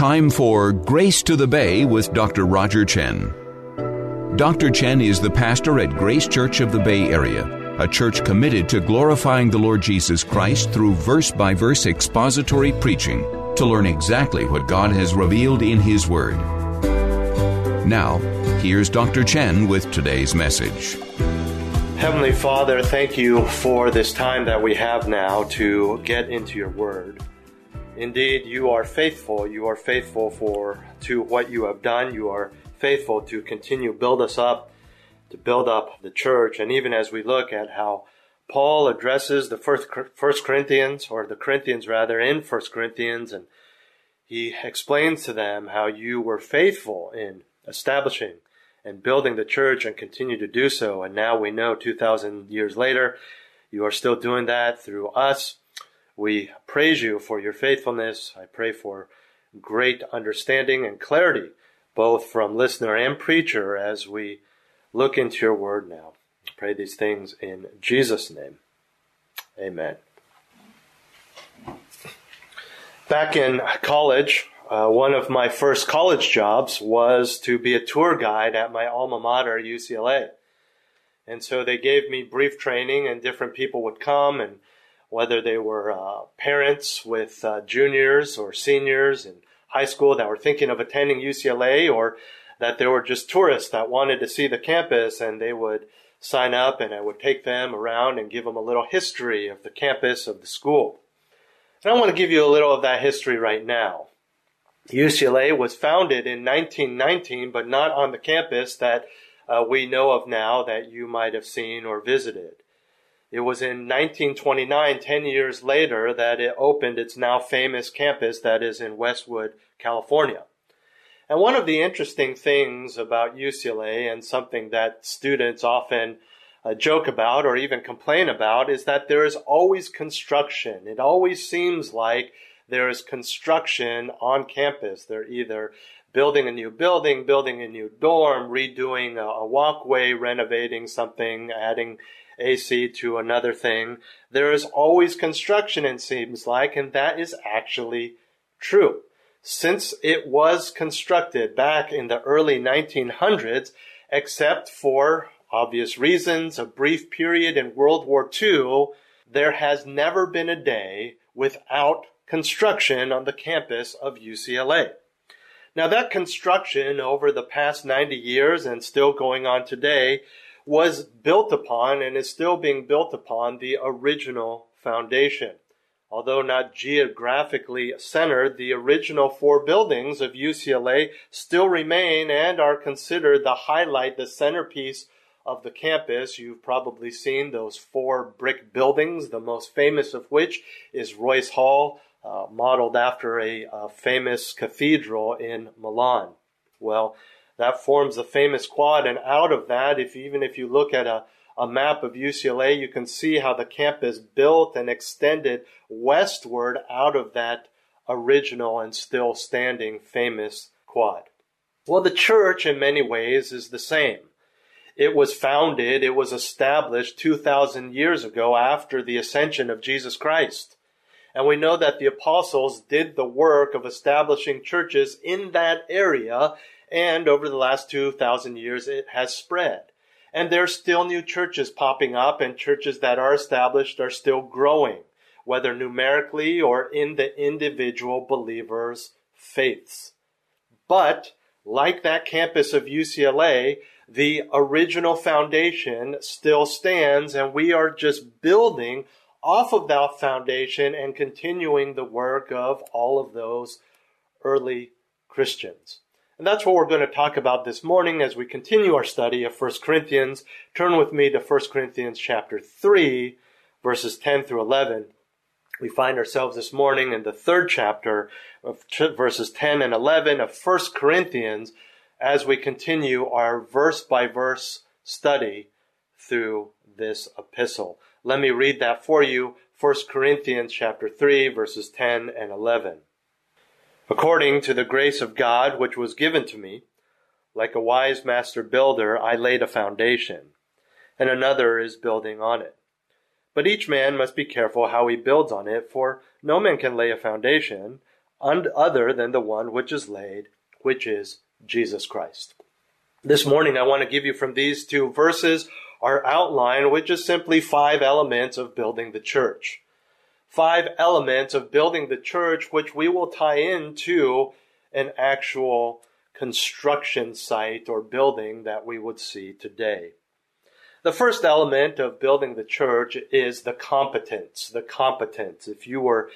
Time for Grace to the Bay with Dr. Roger Chen. Dr. Chen is the pastor at Grace Church of the Bay Area, a church committed to glorifying the Lord Jesus Christ through verse by verse expository preaching to learn exactly what God has revealed in His Word. Now, here's Dr. Chen with today's message. Heavenly Father, thank you for this time that we have now to get into your Word. Indeed, you are faithful. You are faithful for to what you have done. You are faithful to continue build us up, to build up the church. And even as we look at how Paul addresses the first, first Corinthians, or the Corinthians rather, in First Corinthians, and he explains to them how you were faithful in establishing and building the church and continue to do so. And now we know 2,000 years later, you are still doing that through us we praise you for your faithfulness. I pray for great understanding and clarity, both from listener and preacher, as we look into your word now. I pray these things in Jesus' name. Amen. Back in college, uh, one of my first college jobs was to be a tour guide at my alma mater, UCLA. And so they gave me brief training, and different people would come and whether they were uh, parents with uh, juniors or seniors in high school that were thinking of attending UCLA or that they were just tourists that wanted to see the campus and they would sign up and I would take them around and give them a little history of the campus of the school. And I want to give you a little of that history right now. UCLA was founded in 1919, but not on the campus that uh, we know of now that you might have seen or visited. It was in 1929, 10 years later, that it opened its now famous campus that is in Westwood, California. And one of the interesting things about UCLA and something that students often uh, joke about or even complain about is that there is always construction. It always seems like there is construction on campus. They're either building a new building, building a new dorm, redoing a, a walkway, renovating something, adding AC to another thing. There is always construction, it seems like, and that is actually true. Since it was constructed back in the early 1900s, except for obvious reasons, a brief period in World War II, there has never been a day without construction on the campus of UCLA. Now that construction over the past 90 years and still going on today was built upon and is still being built upon the original foundation. Although not geographically centered, the original four buildings of UCLA still remain and are considered the highlight, the centerpiece of the campus. You've probably seen those four brick buildings, the most famous of which is Royce Hall, uh, modeled after a, a famous cathedral in Milan. Well, that forms the famous quad. And out of that, if even if you look at a, a map of UCLA, you can see how the campus built and extended westward out of that original and still standing famous quad. Well, the church in many ways is the same. It was founded, it was established 2,000 years ago after the ascension of Jesus Christ. And we know that the apostles did the work of establishing churches in that area and over the last 2,000 years, it has spread. And there's still new churches popping up and churches that are established are still growing, whether numerically or in the individual believers' faiths. But, like that campus of UCLA, the original foundation still stands and we are just building off of that foundation and continuing the work of all of those early Christians. And that's what we're going to talk about this morning as we continue our study of 1 Corinthians. Turn with me to 1 Corinthians chapter 3, verses 10 through 11. We find ourselves this morning in the third chapter of verses 10 and 11 of 1 Corinthians as we continue our verse by verse study through this epistle. Let me read that for you. 1 Corinthians chapter 3 verses 10 and 11. According to the grace of God which was given to me, like a wise master builder, I laid a foundation, and another is building on it. But each man must be careful how he builds on it, for no man can lay a foundation other than the one which is laid, which is Jesus Christ. This morning I want to give you from these two verses our outline, which is simply five elements of building the church. Five elements of building the church, which we will tie into an actual construction site or building that we would see today. The first element of building the church is the competence. The competence. If you were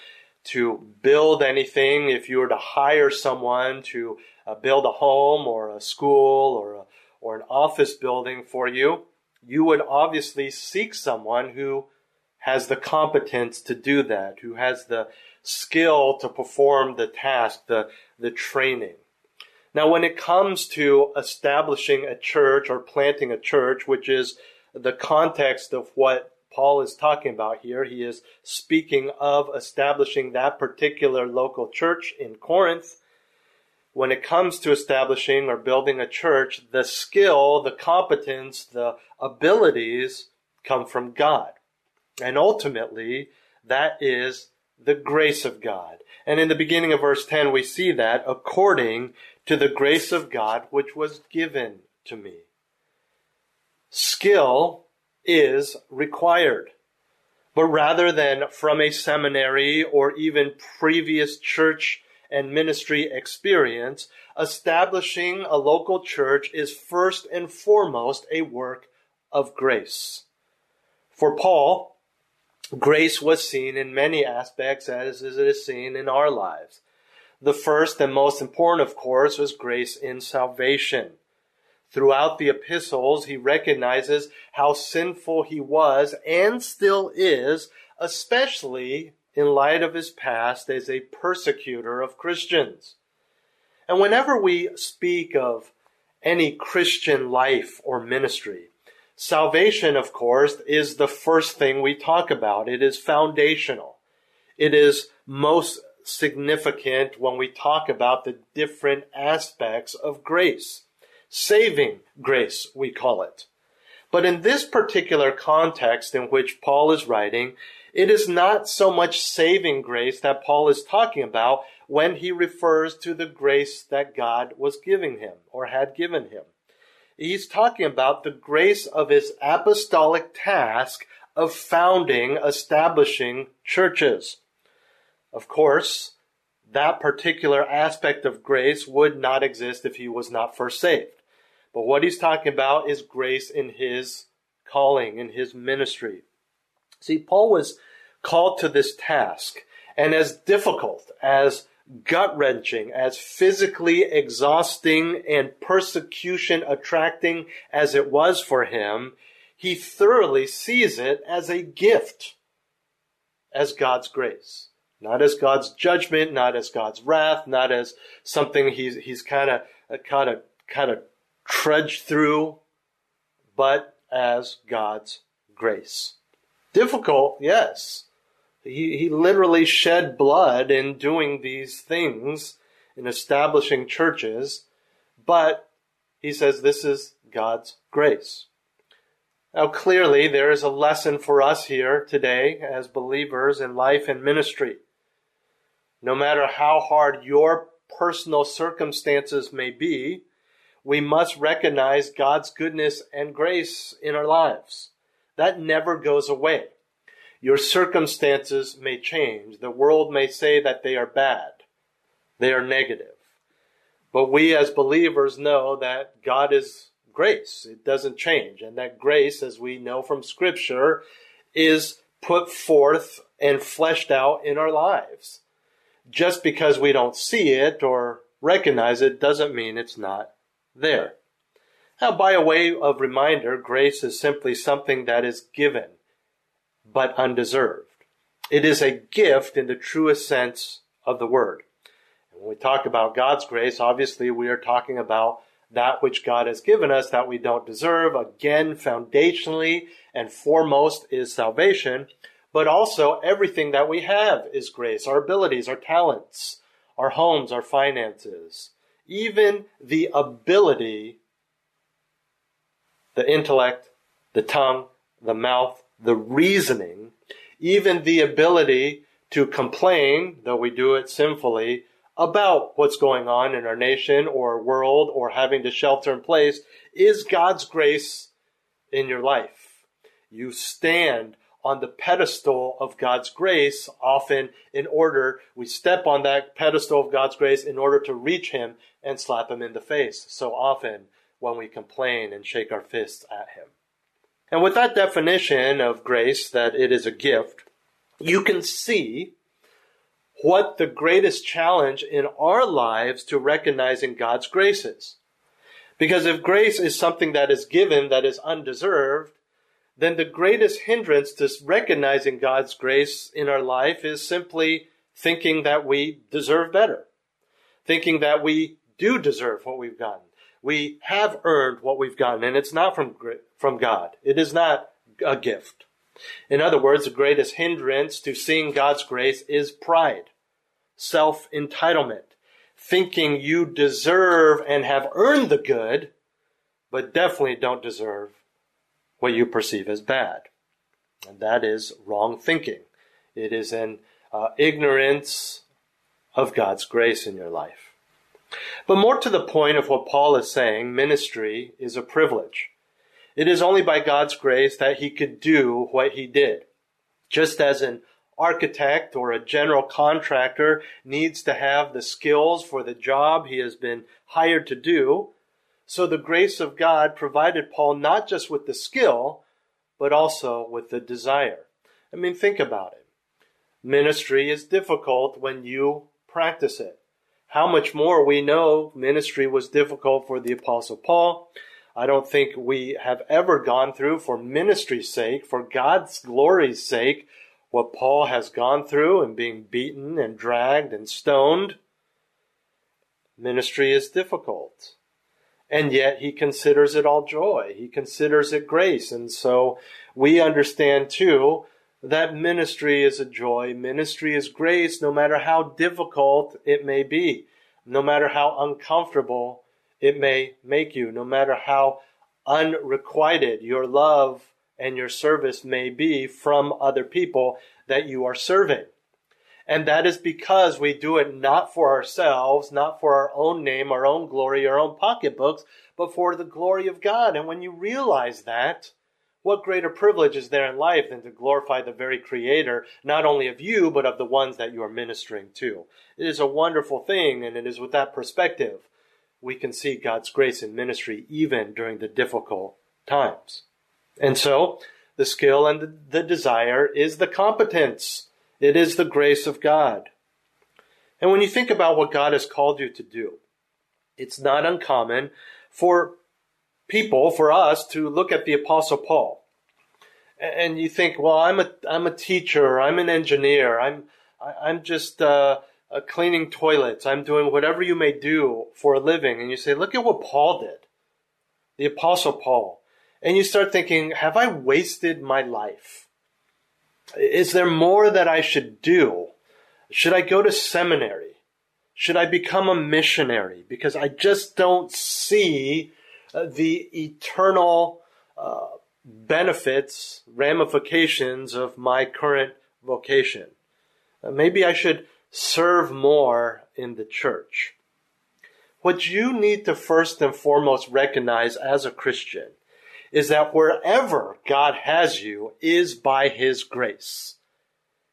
to build anything, if you were to hire someone to uh, build a home or a school or a, or an office building for you, you would obviously seek someone who has the competence to do that, who has the skill to perform the task, the, the training. Now, when it comes to establishing a church or planting a church, which is the context of what Paul is talking about here, he is speaking of establishing that particular local church in Corinth when it comes to establishing or building a church, the skill, the competence, the abilities come from God. And ultimately, that is the grace of God. And in the beginning of verse 10, we see that according to the grace of God which was given to me. Skill is required. But rather than from a seminary or even previous church and ministry experience, establishing a local church is first and foremost a work of grace. For Paul, grace was seen in many aspects as it is seen in our lives. The first and most important, of course, was grace in salvation. Throughout the epistles, he recognizes how sinful he was and still is, especially in light of his past as a persecutor of Christians. And whenever we speak of any Christian life or ministry, salvation, of course, is the first thing we talk about. It is foundational. It is most significant when we talk about the different aspects of grace. Saving grace, we call it. But in this particular context in which Paul is writing, it is not so much saving grace that Paul is talking about when he refers to the grace that God was giving him or had given him. He's talking about the grace of his apostolic task of founding, establishing churches. Of course, that particular aspect of grace would not exist if he was not first saved. But what he's talking about is grace in his calling, in his ministry. See, Paul was called to this task, and as difficult, as gut wrenching, as physically exhausting and persecution attracting as it was for him, he thoroughly sees it as a gift, as God's grace. Not as God's judgment, not as God's wrath, not as something he's, he's kind of, uh, kind of, kind of trudged through, but as God's grace. Difficult, yes. He, he literally shed blood in doing these things, in establishing churches, but he says this is God's grace. Now, clearly, there is a lesson for us here today as believers in life and ministry. No matter how hard your personal circumstances may be, we must recognize God's goodness and grace in our lives. That never goes away. Your circumstances may change. The world may say that they are bad. They are negative. But we as believers know that God is grace. It doesn't change. And that grace, as we know from scripture, is put forth and fleshed out in our lives. Just because we don't see it or recognize it doesn't mean it's not there. Now, by a way of reminder, grace is simply something that is given, but undeserved. It is a gift in the truest sense of the word. And when we talk about God's grace, obviously we are talking about that which God has given us that we don't deserve. Again, foundationally and foremost is salvation, but also everything that we have is grace. Our abilities, our talents, our homes, our finances, even the ability, the intellect, the tongue, the mouth, the reasoning, even the ability to complain, though we do it sinfully, about what's going on in our nation or world or having to shelter in place is God's grace in your life. You stand on the pedestal of God's grace, often in order, we step on that pedestal of God's grace in order to reach Him and slap Him in the face. So often when we complain and shake our fists at Him. And with that definition of grace, that it is a gift, you can see what the greatest challenge in our lives to recognizing God's grace is. Because if grace is something that is given that is undeserved, then the greatest hindrance to recognizing God's grace in our life is simply thinking that we deserve better, thinking that we do deserve what we've gotten. We have earned what we've gotten, and it's not from, from God. It is not a gift. In other words, the greatest hindrance to seeing God's grace is pride, self entitlement, thinking you deserve and have earned the good, but definitely don't deserve what you perceive as bad. And that is wrong thinking. It is an uh, ignorance of God's grace in your life. But more to the point of what Paul is saying, ministry is a privilege. It is only by God's grace that he could do what he did. Just as an architect or a general contractor needs to have the skills for the job he has been hired to do, so the grace of God provided Paul not just with the skill, but also with the desire. I mean, think about it. Ministry is difficult when you practice it. How much more we know ministry was difficult for the apostle Paul. I don't think we have ever gone through for ministry's sake, for God's glory's sake, what Paul has gone through and being beaten and dragged and stoned. Ministry is difficult. And yet he considers it all joy. He considers it grace. And so we understand too that ministry is a joy. Ministry is grace no matter how difficult it may be, no matter how uncomfortable it may make you, no matter how unrequited your love and your service may be from other people that you are serving. And that is because we do it not for ourselves, not for our own name, our own glory, our own pocketbooks, but for the glory of God. And when you realize that, what greater privilege is there in life than to glorify the very creator, not only of you, but of the ones that you are ministering to? It is a wonderful thing, and it is with that perspective we can see God's grace in ministry even during the difficult times. And so, the skill and the desire is the competence. It is the grace of God. And when you think about what God has called you to do, it's not uncommon for people, for us, to look at the Apostle Paul. And you think, well, I'm a, I'm a teacher, I'm an engineer, I'm, I'm just, uh, uh, cleaning toilets. I'm doing whatever you may do for a living. And you say, look at what Paul did. The apostle Paul. And you start thinking, have I wasted my life? Is there more that I should do? Should I go to seminary? Should I become a missionary? Because I just don't see the eternal uh, benefits, ramifications of my current vocation. Uh, maybe I should serve more in the church. What you need to first and foremost recognize as a Christian is that wherever God has you is by His grace.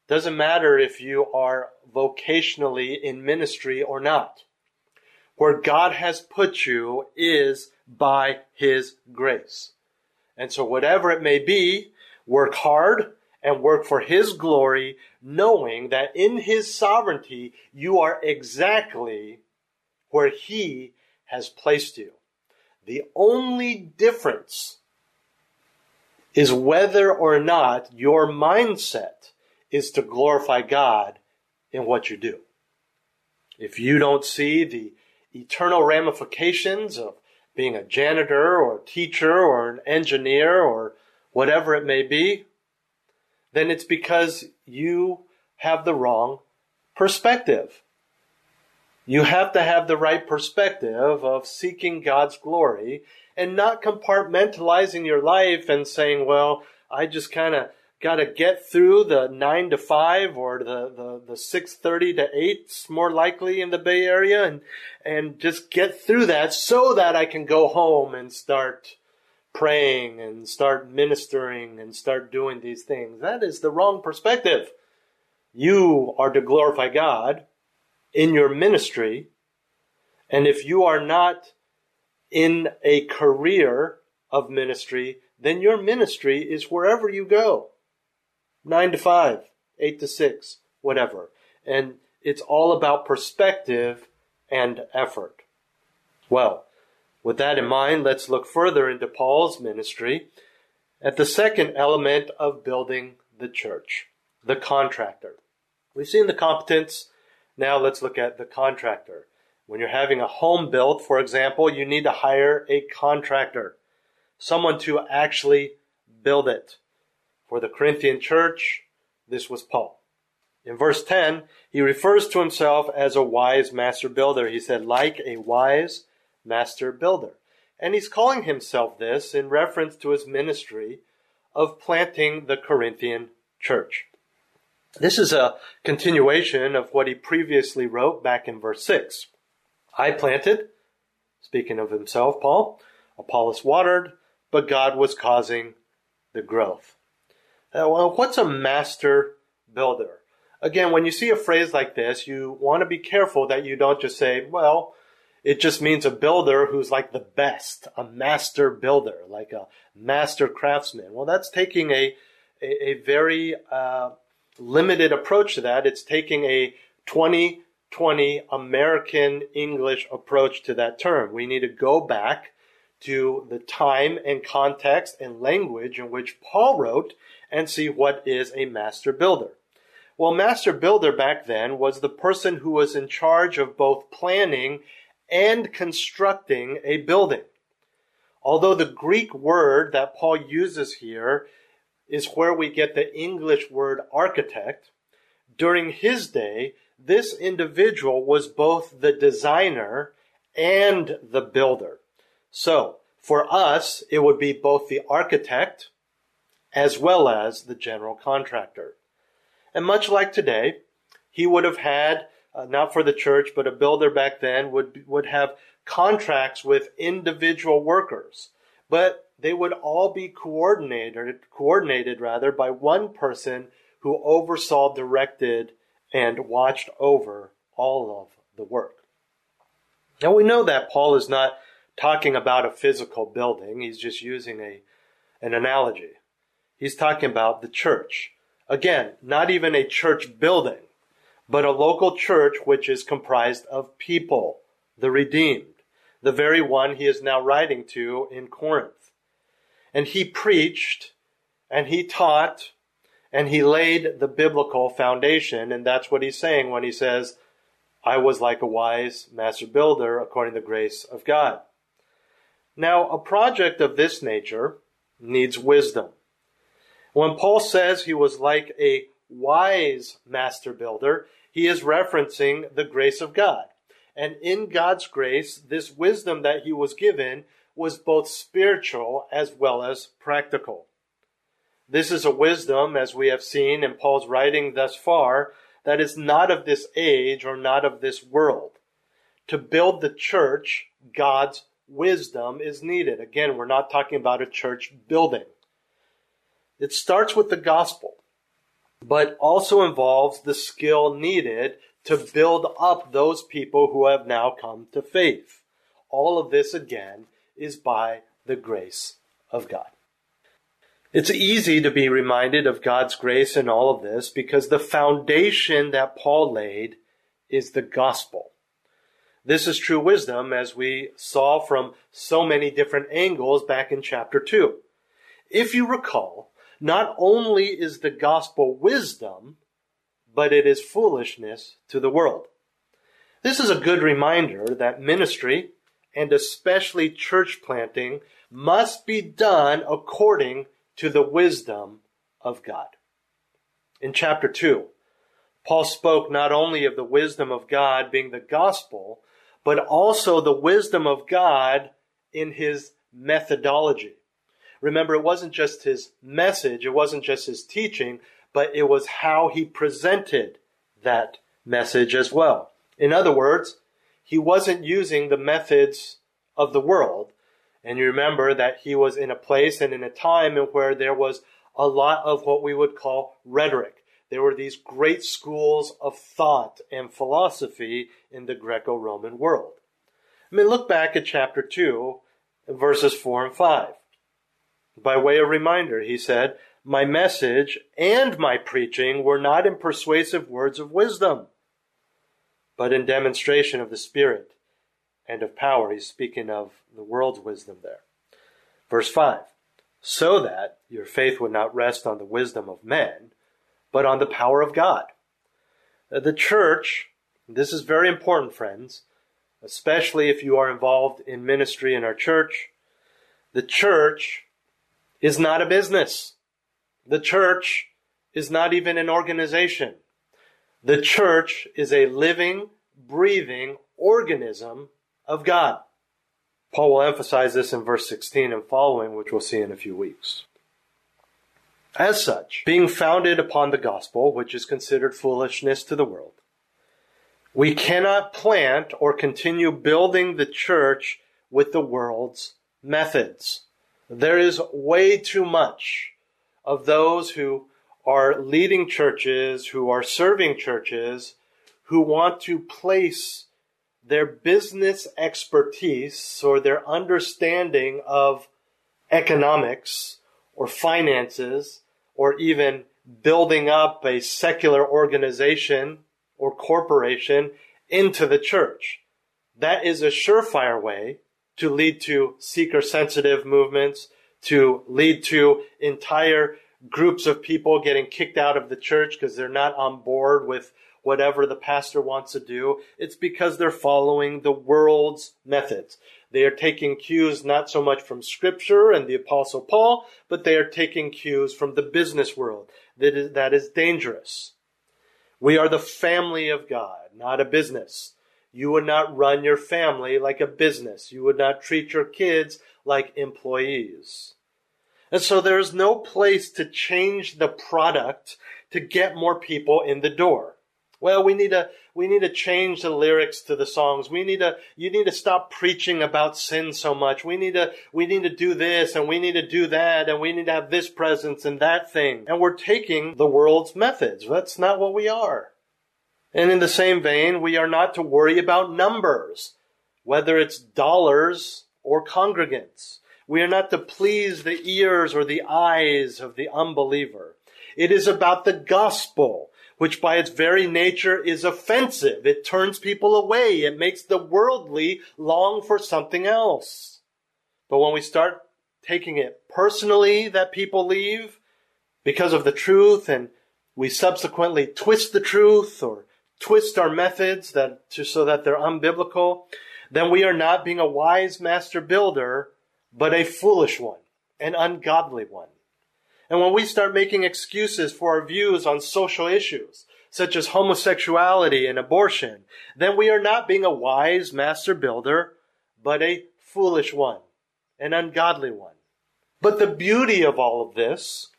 Doesn't matter if you are vocationally in ministry or not. Where God has put you is by His grace. And so whatever it may be, work hard, and work for His glory, knowing that in His sovereignty you are exactly where He has placed you. The only difference is whether or not your mindset is to glorify God in what you do. If you don't see the eternal ramifications of being a janitor or a teacher or an engineer or whatever it may be, then it's because you have the wrong perspective. You have to have the right perspective of seeking God's glory and not compartmentalizing your life and saying, well, I just kind of got to get through the 9 to 5 or the, the, the 6.30 to 8 more likely in the Bay Area and, and just get through that so that I can go home and start praying and start ministering and start doing these things. That is the wrong perspective. You are to glorify God in your ministry. And if you are not in a career of ministry, then your ministry is wherever you go. Nine to five, eight to six, whatever. And it's all about perspective and effort. Well, with that in mind, let's look further into Paul's ministry at the second element of building the church, the contractor. We've seen the competence. Now let's look at the contractor. When you're having a home built, for example, you need to hire a contractor, someone to actually build it. For the Corinthian church, this was Paul. In verse 10, he refers to himself as a wise master builder. He said, like a wise master builder. And he's calling himself this in reference to his ministry of planting the Corinthian church. This is a continuation of what he previously wrote back in verse 6. I planted, speaking of himself, Paul, Apollos watered, but God was causing the growth. Uh, well, what's a master builder? Again, when you see a phrase like this, you want to be careful that you don't just say, well, it just means a builder who's like the best, a master builder, like a master craftsman. Well, that's taking a, a, a very uh, limited approach to that. It's taking a 2020 American English approach to that term. We need to go back to the time and context and language in which Paul wrote and see what is a master builder. Well, master builder back then was the person who was in charge of both planning and constructing a building. Although the Greek word that Paul uses here is where we get the English word architect, during his day, this individual was both the designer and the builder. So, for us, it would be both the architect as well as the general contractor. And much like today, he would have had uh, not for the church, but a builder back then would would have contracts with individual workers, but they would all be coordinated coordinated rather by one person who oversaw, directed, and watched over all of the work. Now we know that Paul is not talking about a physical building. He's just using a an analogy. He's talking about the church. Again, not even a church building but a local church which is comprised of people, the redeemed, the very one he is now writing to in Corinth. And he preached and he taught and he laid the biblical foundation. And that's what he's saying when he says, I was like a wise master builder according to the grace of God. Now, a project of this nature needs wisdom. When Paul says he was like a wise master builder, he is referencing the grace of God. And in God's grace, this wisdom that he was given was both spiritual as well as practical. This is a wisdom, as we have seen in Paul's writing thus far, that is not of this age or not of this world. To build the church, God's wisdom is needed. Again, we're not talking about a church building. It starts with the gospel but also involves the skill needed to build up those people who have now come to faith. All of this, again, is by the grace of God. It's easy to be reminded of God's grace in all of this because the foundation that Paul laid is the gospel. This is true wisdom as we saw from so many different angles back in chapter 2. If you recall, not only is the gospel wisdom, but it is foolishness to the world. This is a good reminder that ministry, and especially church planting, must be done according to the wisdom of God. In chapter 2, Paul spoke not only of the wisdom of God being the gospel, but also the wisdom of God in his methodology. Remember, it wasn't just his message, it wasn't just his teaching, but it was how he presented that message as well. In other words, he wasn't using the methods of the world. And you remember that he was in a place and in a time where there was a lot of what we would call rhetoric. There were these great schools of thought and philosophy in the Greco Roman world. I mean, look back at chapter 2, verses 4 and 5. By way of reminder, he said, My message and my preaching were not in persuasive words of wisdom, but in demonstration of the Spirit and of power. He's speaking of the world's wisdom there. Verse 5 So that your faith would not rest on the wisdom of men, but on the power of God. Uh, the church, this is very important, friends, especially if you are involved in ministry in our church. The church is not a business. The church is not even an organization. The church is a living, breathing organism of God. Paul will emphasize this in verse 16 and following, which we'll see in a few weeks. As such, being founded upon the gospel, which is considered foolishness to the world, we cannot plant or continue building the church with the world's methods. There is way too much of those who are leading churches, who are serving churches, who want to place their business expertise or their understanding of economics or finances or even building up a secular organization or corporation into the church. That is a surefire way to lead to seeker sensitive movements, to lead to entire groups of people getting kicked out of the church because they're not on board with whatever the pastor wants to do. It's because they're following the world's methods. They are taking cues not so much from scripture and the apostle Paul, but they are taking cues from the business world. That is, that is dangerous. We are the family of God, not a business. You would not run your family like a business. You would not treat your kids like employees. And so there's no place to change the product to get more people in the door. Well, we need to we need to change the lyrics to the songs. We need to you need to stop preaching about sin so much. We need to we need to do this and we need to do that and we need to have this presence and that thing. And we're taking the world's methods. That's not what we are. And in the same vein, we are not to worry about numbers, whether it's dollars or congregants. We are not to please the ears or the eyes of the unbeliever. It is about the gospel which by its very nature is offensive. It turns people away. It makes the worldly long for something else. But when we start taking it personally that people leave because of the truth and we subsequently twist the truth or twist our methods that to, so that they're unbiblical, then we are not being a wise master builder, but a foolish one, an ungodly one. And when we start making excuses for our views on social issues, such as homosexuality and abortion, then we are not being a wise master builder, but a foolish one, an ungodly one. But the beauty of all of this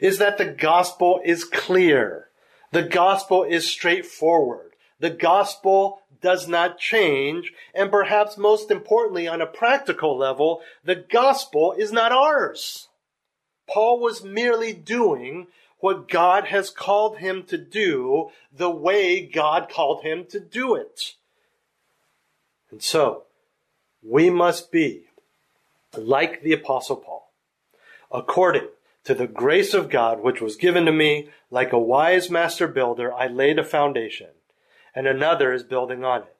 is that the gospel is clear. The gospel is straightforward. The gospel does not change. And perhaps most importantly, on a practical level, the gospel is not ours. Paul was merely doing what God has called him to do the way God called him to do it. And so, we must be like the apostle Paul, according to the grace of God which was given to me, like a wise master builder, I laid a foundation, and another is building on it.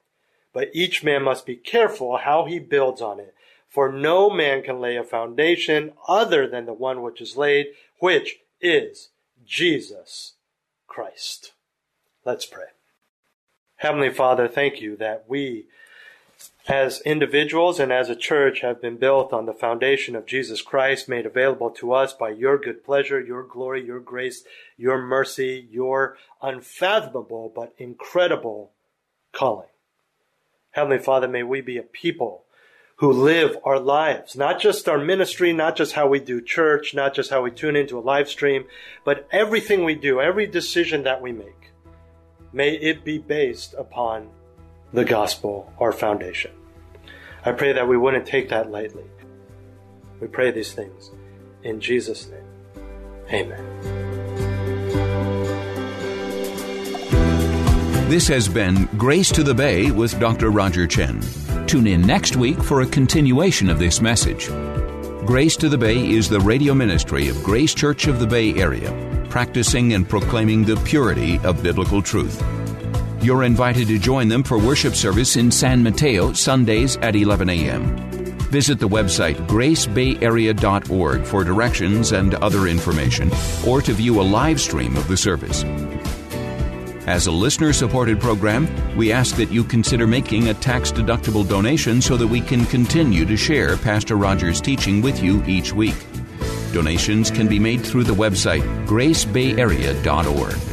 But each man must be careful how he builds on it. For no man can lay a foundation other than the one which is laid, which is Jesus Christ. Let's pray. Heavenly Father, thank you that we, as individuals and as a church, have been built on the foundation of Jesus Christ, made available to us by your good pleasure, your glory, your grace, your mercy, your unfathomable but incredible calling. Heavenly Father, may we be a people who live our lives, not just our ministry, not just how we do church, not just how we tune into a live stream, but everything we do, every decision that we make May it be based upon the gospel, our foundation. I pray that we wouldn't take that lightly. We pray these things in Jesus' name. Amen. This has been Grace to the Bay with Dr. Roger Chen. Tune in next week for a continuation of this message. Grace to the Bay is the radio ministry of Grace Church of the Bay Area practicing and proclaiming the purity of biblical truth. You're invited to join them for worship service in San Mateo Sundays at 11 a.m. Visit the website gracebayarea.org for directions and other information or to view a live stream of the service. As a listener supported program, we ask that you consider making a tax deductible donation so that we can continue to share Pastor Rogers' teaching with you each week. Donations can be made through the website gracebayarea.org.